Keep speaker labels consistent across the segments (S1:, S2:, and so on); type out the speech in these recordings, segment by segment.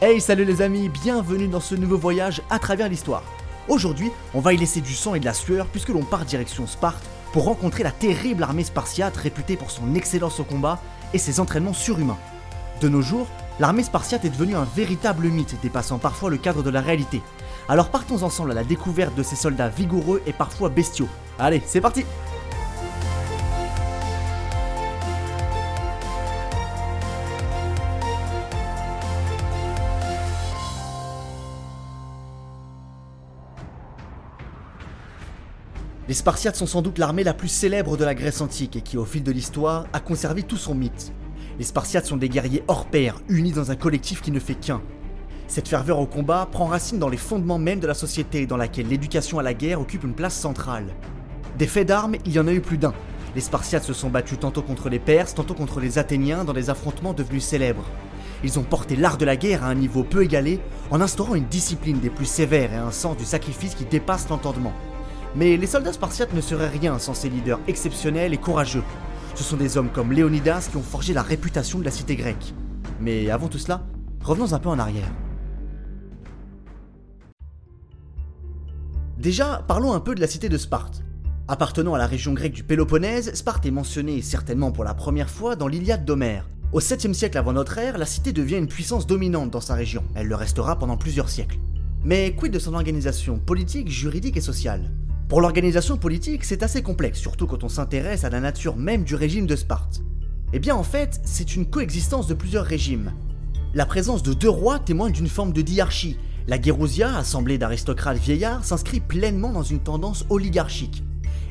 S1: Hey salut les amis, bienvenue dans ce nouveau voyage à travers l'histoire. Aujourd'hui, on va y laisser du sang et de la sueur puisque l'on part direction Sparte pour rencontrer la terrible armée spartiate réputée pour son excellence au combat et ses entraînements surhumains. De nos jours, l'armée spartiate est devenue un véritable mythe dépassant parfois le cadre de la réalité. Alors partons ensemble à la découverte de ces soldats vigoureux et parfois bestiaux. Allez, c'est parti Les Spartiates sont sans doute l'armée la plus célèbre de la Grèce antique et qui, au fil de l'histoire, a conservé tout son mythe. Les Spartiates sont des guerriers hors pair, unis dans un collectif qui ne fait qu'un. Cette ferveur au combat prend racine dans les fondements même de la société dans laquelle l'éducation à la guerre occupe une place centrale. Des faits d'armes, il y en a eu plus d'un. Les Spartiates se sont battus tantôt contre les Perses, tantôt contre les Athéniens dans des affrontements devenus célèbres. Ils ont porté l'art de la guerre à un niveau peu égalé en instaurant une discipline des plus sévères et un sens du sacrifice qui dépasse l'entendement. Mais les soldats spartiates ne seraient rien sans ces leaders exceptionnels et courageux. Ce sont des hommes comme Léonidas qui ont forgé la réputation de la cité grecque. Mais avant tout cela, revenons un peu en arrière. Déjà, parlons un peu de la cité de Sparte. Appartenant à la région grecque du Péloponnèse, Sparte est mentionnée certainement pour la première fois dans l'Iliade d'Homère. Au 7e siècle avant notre ère, la cité devient une puissance dominante dans sa région. Elle le restera pendant plusieurs siècles. Mais quid de son organisation politique, juridique et sociale? Pour l'organisation politique, c'est assez complexe, surtout quand on s'intéresse à la nature même du régime de Sparte. Eh bien en fait, c'est une coexistence de plusieurs régimes. La présence de deux rois témoigne d'une forme de diarchie. La Guérousia, assemblée d'aristocrates vieillards, s'inscrit pleinement dans une tendance oligarchique.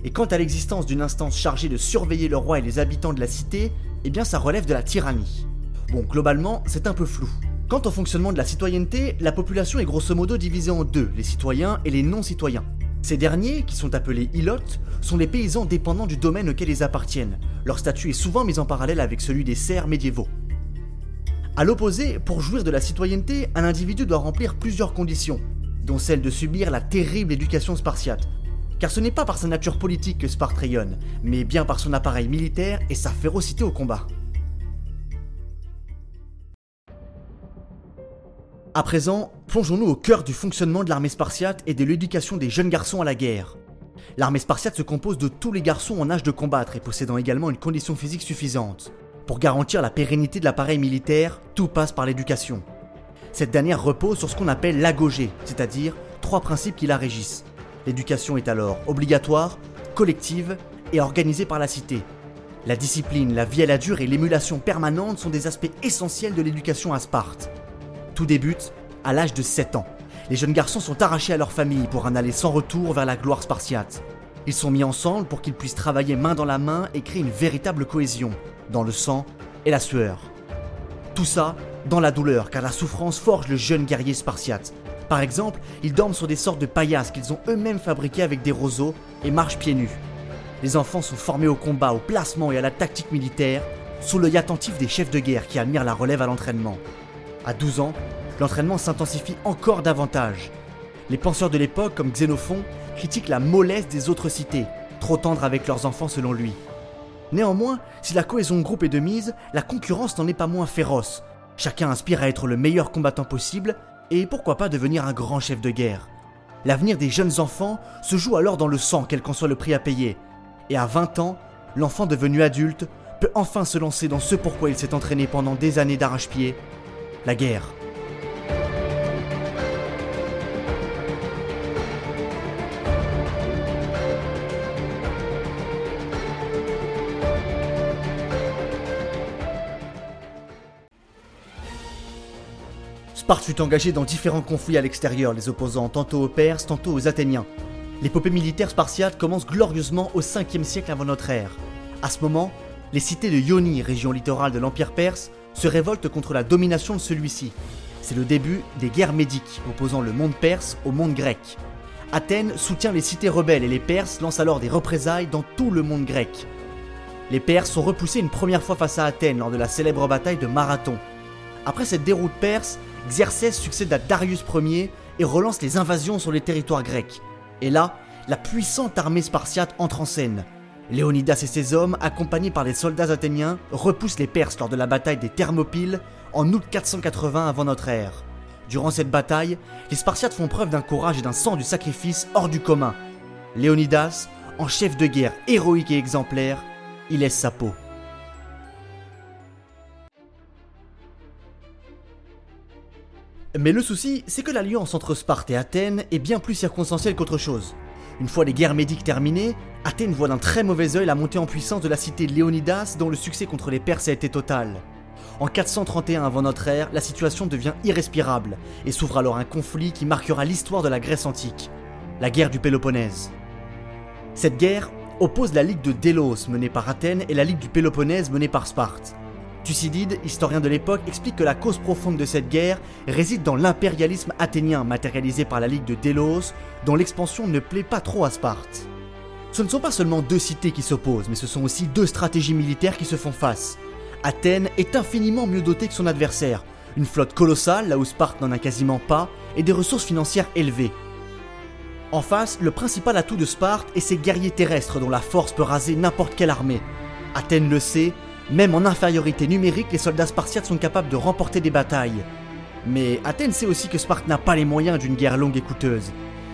S1: Et quant à l'existence d'une instance chargée de surveiller le roi et les habitants de la cité, eh bien ça relève de la tyrannie. Bon, globalement, c'est un peu flou. Quant au fonctionnement de la citoyenneté, la population est grosso modo divisée en deux, les citoyens et les non-citoyens. Ces derniers, qui sont appelés ilotes, sont les paysans dépendants du domaine auquel ils appartiennent. Leur statut est souvent mis en parallèle avec celui des serfs médiévaux. A l'opposé, pour jouir de la citoyenneté, un individu doit remplir plusieurs conditions, dont celle de subir la terrible éducation spartiate. Car ce n'est pas par sa nature politique que Sparte rayonne, mais bien par son appareil militaire et sa férocité au combat. À présent, plongeons-nous au cœur du fonctionnement de l'armée spartiate et de l'éducation des jeunes garçons à la guerre. L'armée spartiate se compose de tous les garçons en âge de combattre et possédant également une condition physique suffisante. Pour garantir la pérennité de l'appareil militaire, tout passe par l'éducation. Cette dernière repose sur ce qu'on appelle l'agogé, c'est-à-dire trois principes qui la régissent. L'éducation est alors obligatoire, collective et organisée par la cité. La discipline, la vie à la dure et l'émulation permanente sont des aspects essentiels de l'éducation à Sparte. Tout débute à l'âge de 7 ans. Les jeunes garçons sont arrachés à leur famille pour en aller sans retour vers la gloire spartiate. Ils sont mis ensemble pour qu'ils puissent travailler main dans la main et créer une véritable cohésion, dans le sang et la sueur. Tout ça dans la douleur, car la souffrance forge le jeune guerrier spartiate. Par exemple, ils dorment sur des sortes de paillasses qu'ils ont eux-mêmes fabriquées avec des roseaux et marchent pieds nus. Les enfants sont formés au combat, au placement et à la tactique militaire, sous l'œil attentif des chefs de guerre qui admirent la relève à l'entraînement. À 12 ans, l'entraînement s'intensifie encore davantage. Les penseurs de l'époque, comme Xénophon, critiquent la mollesse des autres cités, trop tendres avec leurs enfants selon lui. Néanmoins, si la cohésion groupe est de mise, la concurrence n'en est pas moins féroce. Chacun aspire à être le meilleur combattant possible, et pourquoi pas devenir un grand chef de guerre. L'avenir des jeunes enfants se joue alors dans le sang, quel qu'en soit le prix à payer. Et à 20 ans, l'enfant devenu adulte peut enfin se lancer dans ce pourquoi il s'est entraîné pendant des années d'arrache-pied, la guerre. Sparte fut engagée dans différents conflits à l'extérieur, les opposant tantôt aux Perses, tantôt aux Athéniens. L'épopée militaire spartiate commence glorieusement au 5e siècle avant notre ère. À ce moment, les cités de Ioni, région littorale de l'Empire perse, se révolte contre la domination de celui-ci. C'est le début des guerres médiques opposant le monde perse au monde grec. Athènes soutient les cités rebelles et les Perses lancent alors des représailles dans tout le monde grec. Les Perses sont repoussés une première fois face à Athènes lors de la célèbre bataille de Marathon. Après cette déroute perse, Xerxès succède à Darius Ier et relance les invasions sur les territoires grecs. Et là, la puissante armée spartiate entre en scène. Léonidas et ses hommes, accompagnés par les soldats athéniens, repoussent les Perses lors de la bataille des Thermopyles en août 480 avant notre ère. Durant cette bataille, les Spartiates font preuve d'un courage et d'un sens du sacrifice hors du commun. Léonidas, en chef de guerre héroïque et exemplaire, il laisse sa peau. Mais le souci, c'est que l'alliance entre Sparte et Athènes est bien plus circonstancielle qu'autre chose. Une fois les guerres médiques terminées, Athènes voit d'un très mauvais œil la montée en puissance de la cité Léonidas dont le succès contre les Perses a été total. En 431 avant notre ère, la situation devient irrespirable et s'ouvre alors un conflit qui marquera l'histoire de la Grèce antique, la guerre du Péloponnèse. Cette guerre oppose la Ligue de Délos menée par Athènes et la Ligue du Péloponnèse menée par Sparte. Thucydide, historien de l'époque, explique que la cause profonde de cette guerre réside dans l'impérialisme athénien matérialisé par la Ligue de Délos, dont l'expansion ne plaît pas trop à Sparte. Ce ne sont pas seulement deux cités qui s'opposent, mais ce sont aussi deux stratégies militaires qui se font face. Athènes est infiniment mieux dotée que son adversaire, une flotte colossale là où Sparte n'en a quasiment pas, et des ressources financières élevées. En face, le principal atout de Sparte est ses guerriers terrestres dont la force peut raser n'importe quelle armée. Athènes le sait, même en infériorité numérique, les soldats spartiates sont capables de remporter des batailles. Mais Athènes sait aussi que Sparte n'a pas les moyens d'une guerre longue et coûteuse.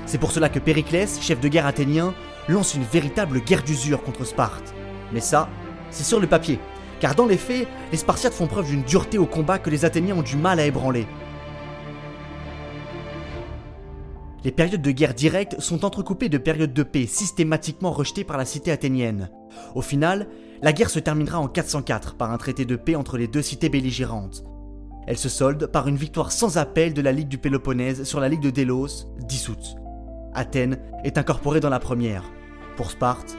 S1: C'est pour cela que Périclès, chef de guerre athénien, lance une véritable guerre d'usure contre Sparte. Mais ça, c'est sur le papier, car dans les faits, les Spartiates font preuve d'une dureté au combat que les Athéniens ont du mal à ébranler. Les périodes de guerre directe sont entrecoupées de périodes de paix systématiquement rejetées par la cité athénienne. Au final, la guerre se terminera en 404 par un traité de paix entre les deux cités belligérantes. Elle se solde par une victoire sans appel de la Ligue du Péloponnèse sur la Ligue de Délos, dissoute. Athènes est incorporée dans la première. Pour Sparte,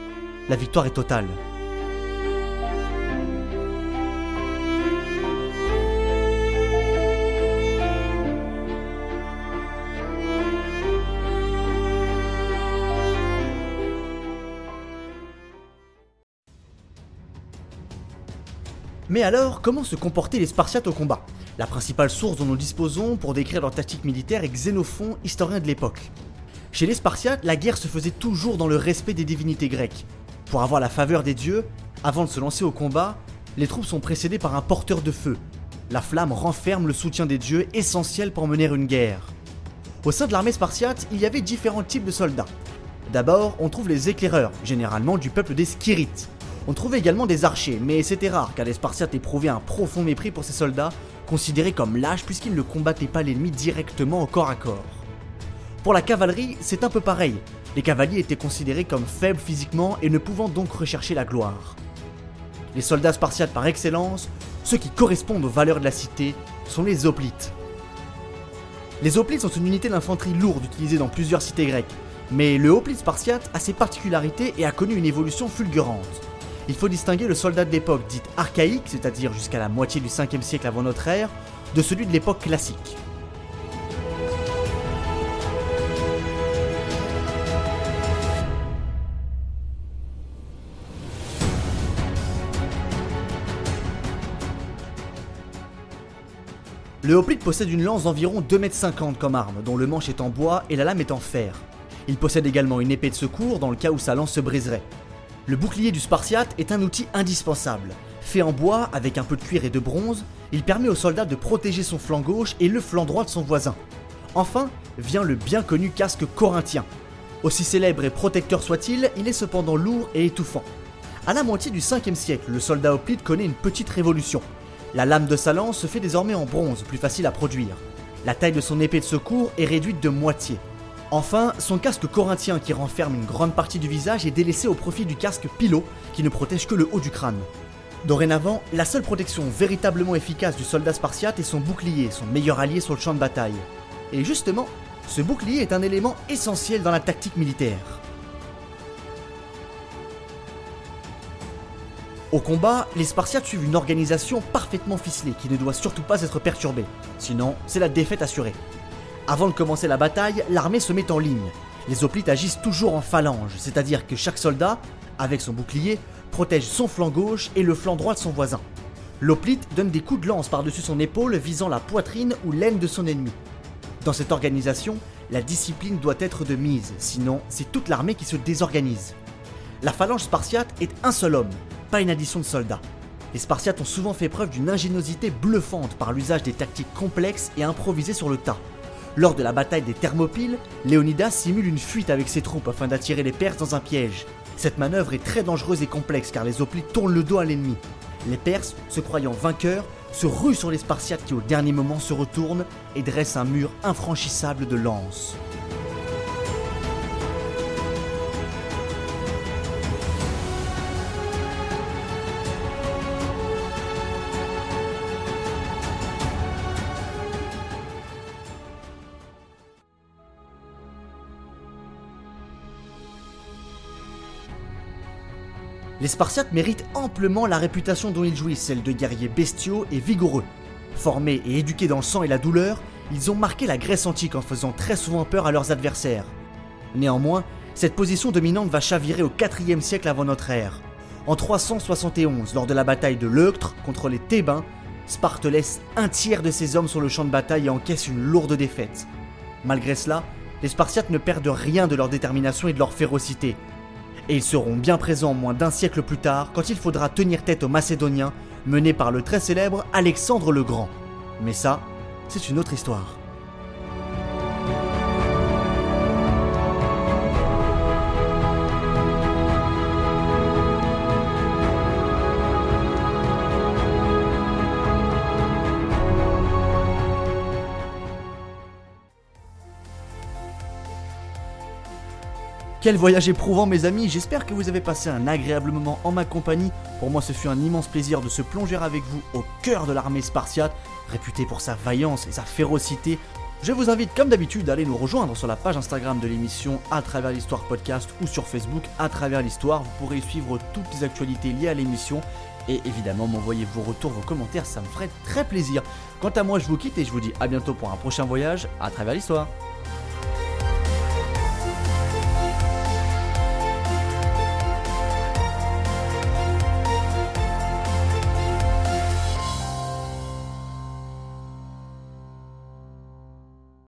S1: la victoire est totale. Mais alors, comment se comportaient les Spartiates au combat? La principale source dont nous disposons pour décrire leur tactique militaire est Xénophon, historien de l'époque. Chez les Spartiates, la guerre se faisait toujours dans le respect des divinités grecques. Pour avoir la faveur des dieux, avant de se lancer au combat, les troupes sont précédées par un porteur de feu. La flamme renferme le soutien des dieux essentiel pour mener une guerre. Au sein de l'armée spartiate, il y avait différents types de soldats. D'abord, on trouve les éclaireurs, généralement du peuple des Skirites. On trouvait également des archers, mais c'était rare car les Spartiates éprouvaient un profond mépris pour ces soldats, considérés comme lâches puisqu'ils ne combattaient pas l'ennemi directement au corps à corps. Pour la cavalerie, c'est un peu pareil. Les cavaliers étaient considérés comme faibles physiquement et ne pouvant donc rechercher la gloire. Les soldats spartiates par excellence, ceux qui correspondent aux valeurs de la cité, sont les hoplites. Les hoplites sont une unité d'infanterie lourde utilisée dans plusieurs cités grecques, mais le hoplite spartiate a ses particularités et a connu une évolution fulgurante il faut distinguer le soldat de l'époque dite archaïque, c'est-à-dire jusqu'à la moitié du 5e siècle avant notre ère, de celui de l'époque classique. Le hoplite possède une lance d'environ 2,50 m comme arme, dont le manche est en bois et la lame est en fer. Il possède également une épée de secours dans le cas où sa lance se briserait. Le bouclier du Spartiate est un outil indispensable. Fait en bois avec un peu de cuir et de bronze, il permet au soldat de protéger son flanc gauche et le flanc droit de son voisin. Enfin, vient le bien connu casque corinthien. Aussi célèbre et protecteur soit-il, il est cependant lourd et étouffant. À la moitié du 5e siècle, le soldat hoplite connaît une petite révolution. La lame de sa lance se fait désormais en bronze, plus facile à produire. La taille de son épée de secours est réduite de moitié. Enfin, son casque corinthien qui renferme une grande partie du visage est délaissé au profit du casque pilot qui ne protège que le haut du crâne. Dorénavant, la seule protection véritablement efficace du soldat spartiate est son bouclier, son meilleur allié sur le champ de bataille. Et justement, ce bouclier est un élément essentiel dans la tactique militaire. Au combat, les Spartiates suivent une organisation parfaitement ficelée qui ne doit surtout pas être perturbée, sinon c'est la défaite assurée. Avant de commencer la bataille, l'armée se met en ligne. Les hoplites agissent toujours en phalange, c'est-à-dire que chaque soldat, avec son bouclier, protège son flanc gauche et le flanc droit de son voisin. L'hoplite donne des coups de lance par-dessus son épaule visant la poitrine ou l'aine de son ennemi. Dans cette organisation, la discipline doit être de mise, sinon c'est toute l'armée qui se désorganise. La phalange spartiate est un seul homme, pas une addition de soldats. Les Spartiates ont souvent fait preuve d'une ingéniosité bluffante par l'usage des tactiques complexes et improvisées sur le tas. Lors de la bataille des Thermopyles, Léonidas simule une fuite avec ses troupes afin d'attirer les Perses dans un piège. Cette manœuvre est très dangereuse et complexe car les hoplites tournent le dos à l'ennemi. Les Perses, se croyant vainqueurs, se ruent sur les Spartiates qui au dernier moment se retournent et dressent un mur infranchissable de lances. Les Spartiates méritent amplement la réputation dont ils jouissent, celle de guerriers bestiaux et vigoureux. Formés et éduqués dans le sang et la douleur, ils ont marqué la Grèce antique en faisant très souvent peur à leurs adversaires. Néanmoins, cette position dominante va chavirer au 4 siècle avant notre ère. En 371, lors de la bataille de Leuctre contre les Thébains, Sparte laisse un tiers de ses hommes sur le champ de bataille et encaisse une lourde défaite. Malgré cela, les Spartiates ne perdent rien de leur détermination et de leur férocité. Et ils seront bien présents moins d'un siècle plus tard quand il faudra tenir tête aux Macédoniens menés par le très célèbre Alexandre le Grand. Mais ça, c'est une autre histoire. Quel voyage éprouvant mes amis, j'espère que vous avez passé un agréable moment en ma compagnie. Pour moi ce fut un immense plaisir de se plonger avec vous au cœur de l'armée spartiate, réputée pour sa vaillance et sa férocité. Je vous invite comme d'habitude à aller nous rejoindre sur la page Instagram de l'émission à travers l'histoire podcast ou sur Facebook à travers l'histoire. Vous pourrez suivre toutes les actualités liées à l'émission et évidemment m'envoyer vos retours, vos commentaires, ça me ferait très plaisir. Quant à moi je vous quitte et je vous dis à bientôt pour un prochain voyage à travers l'histoire.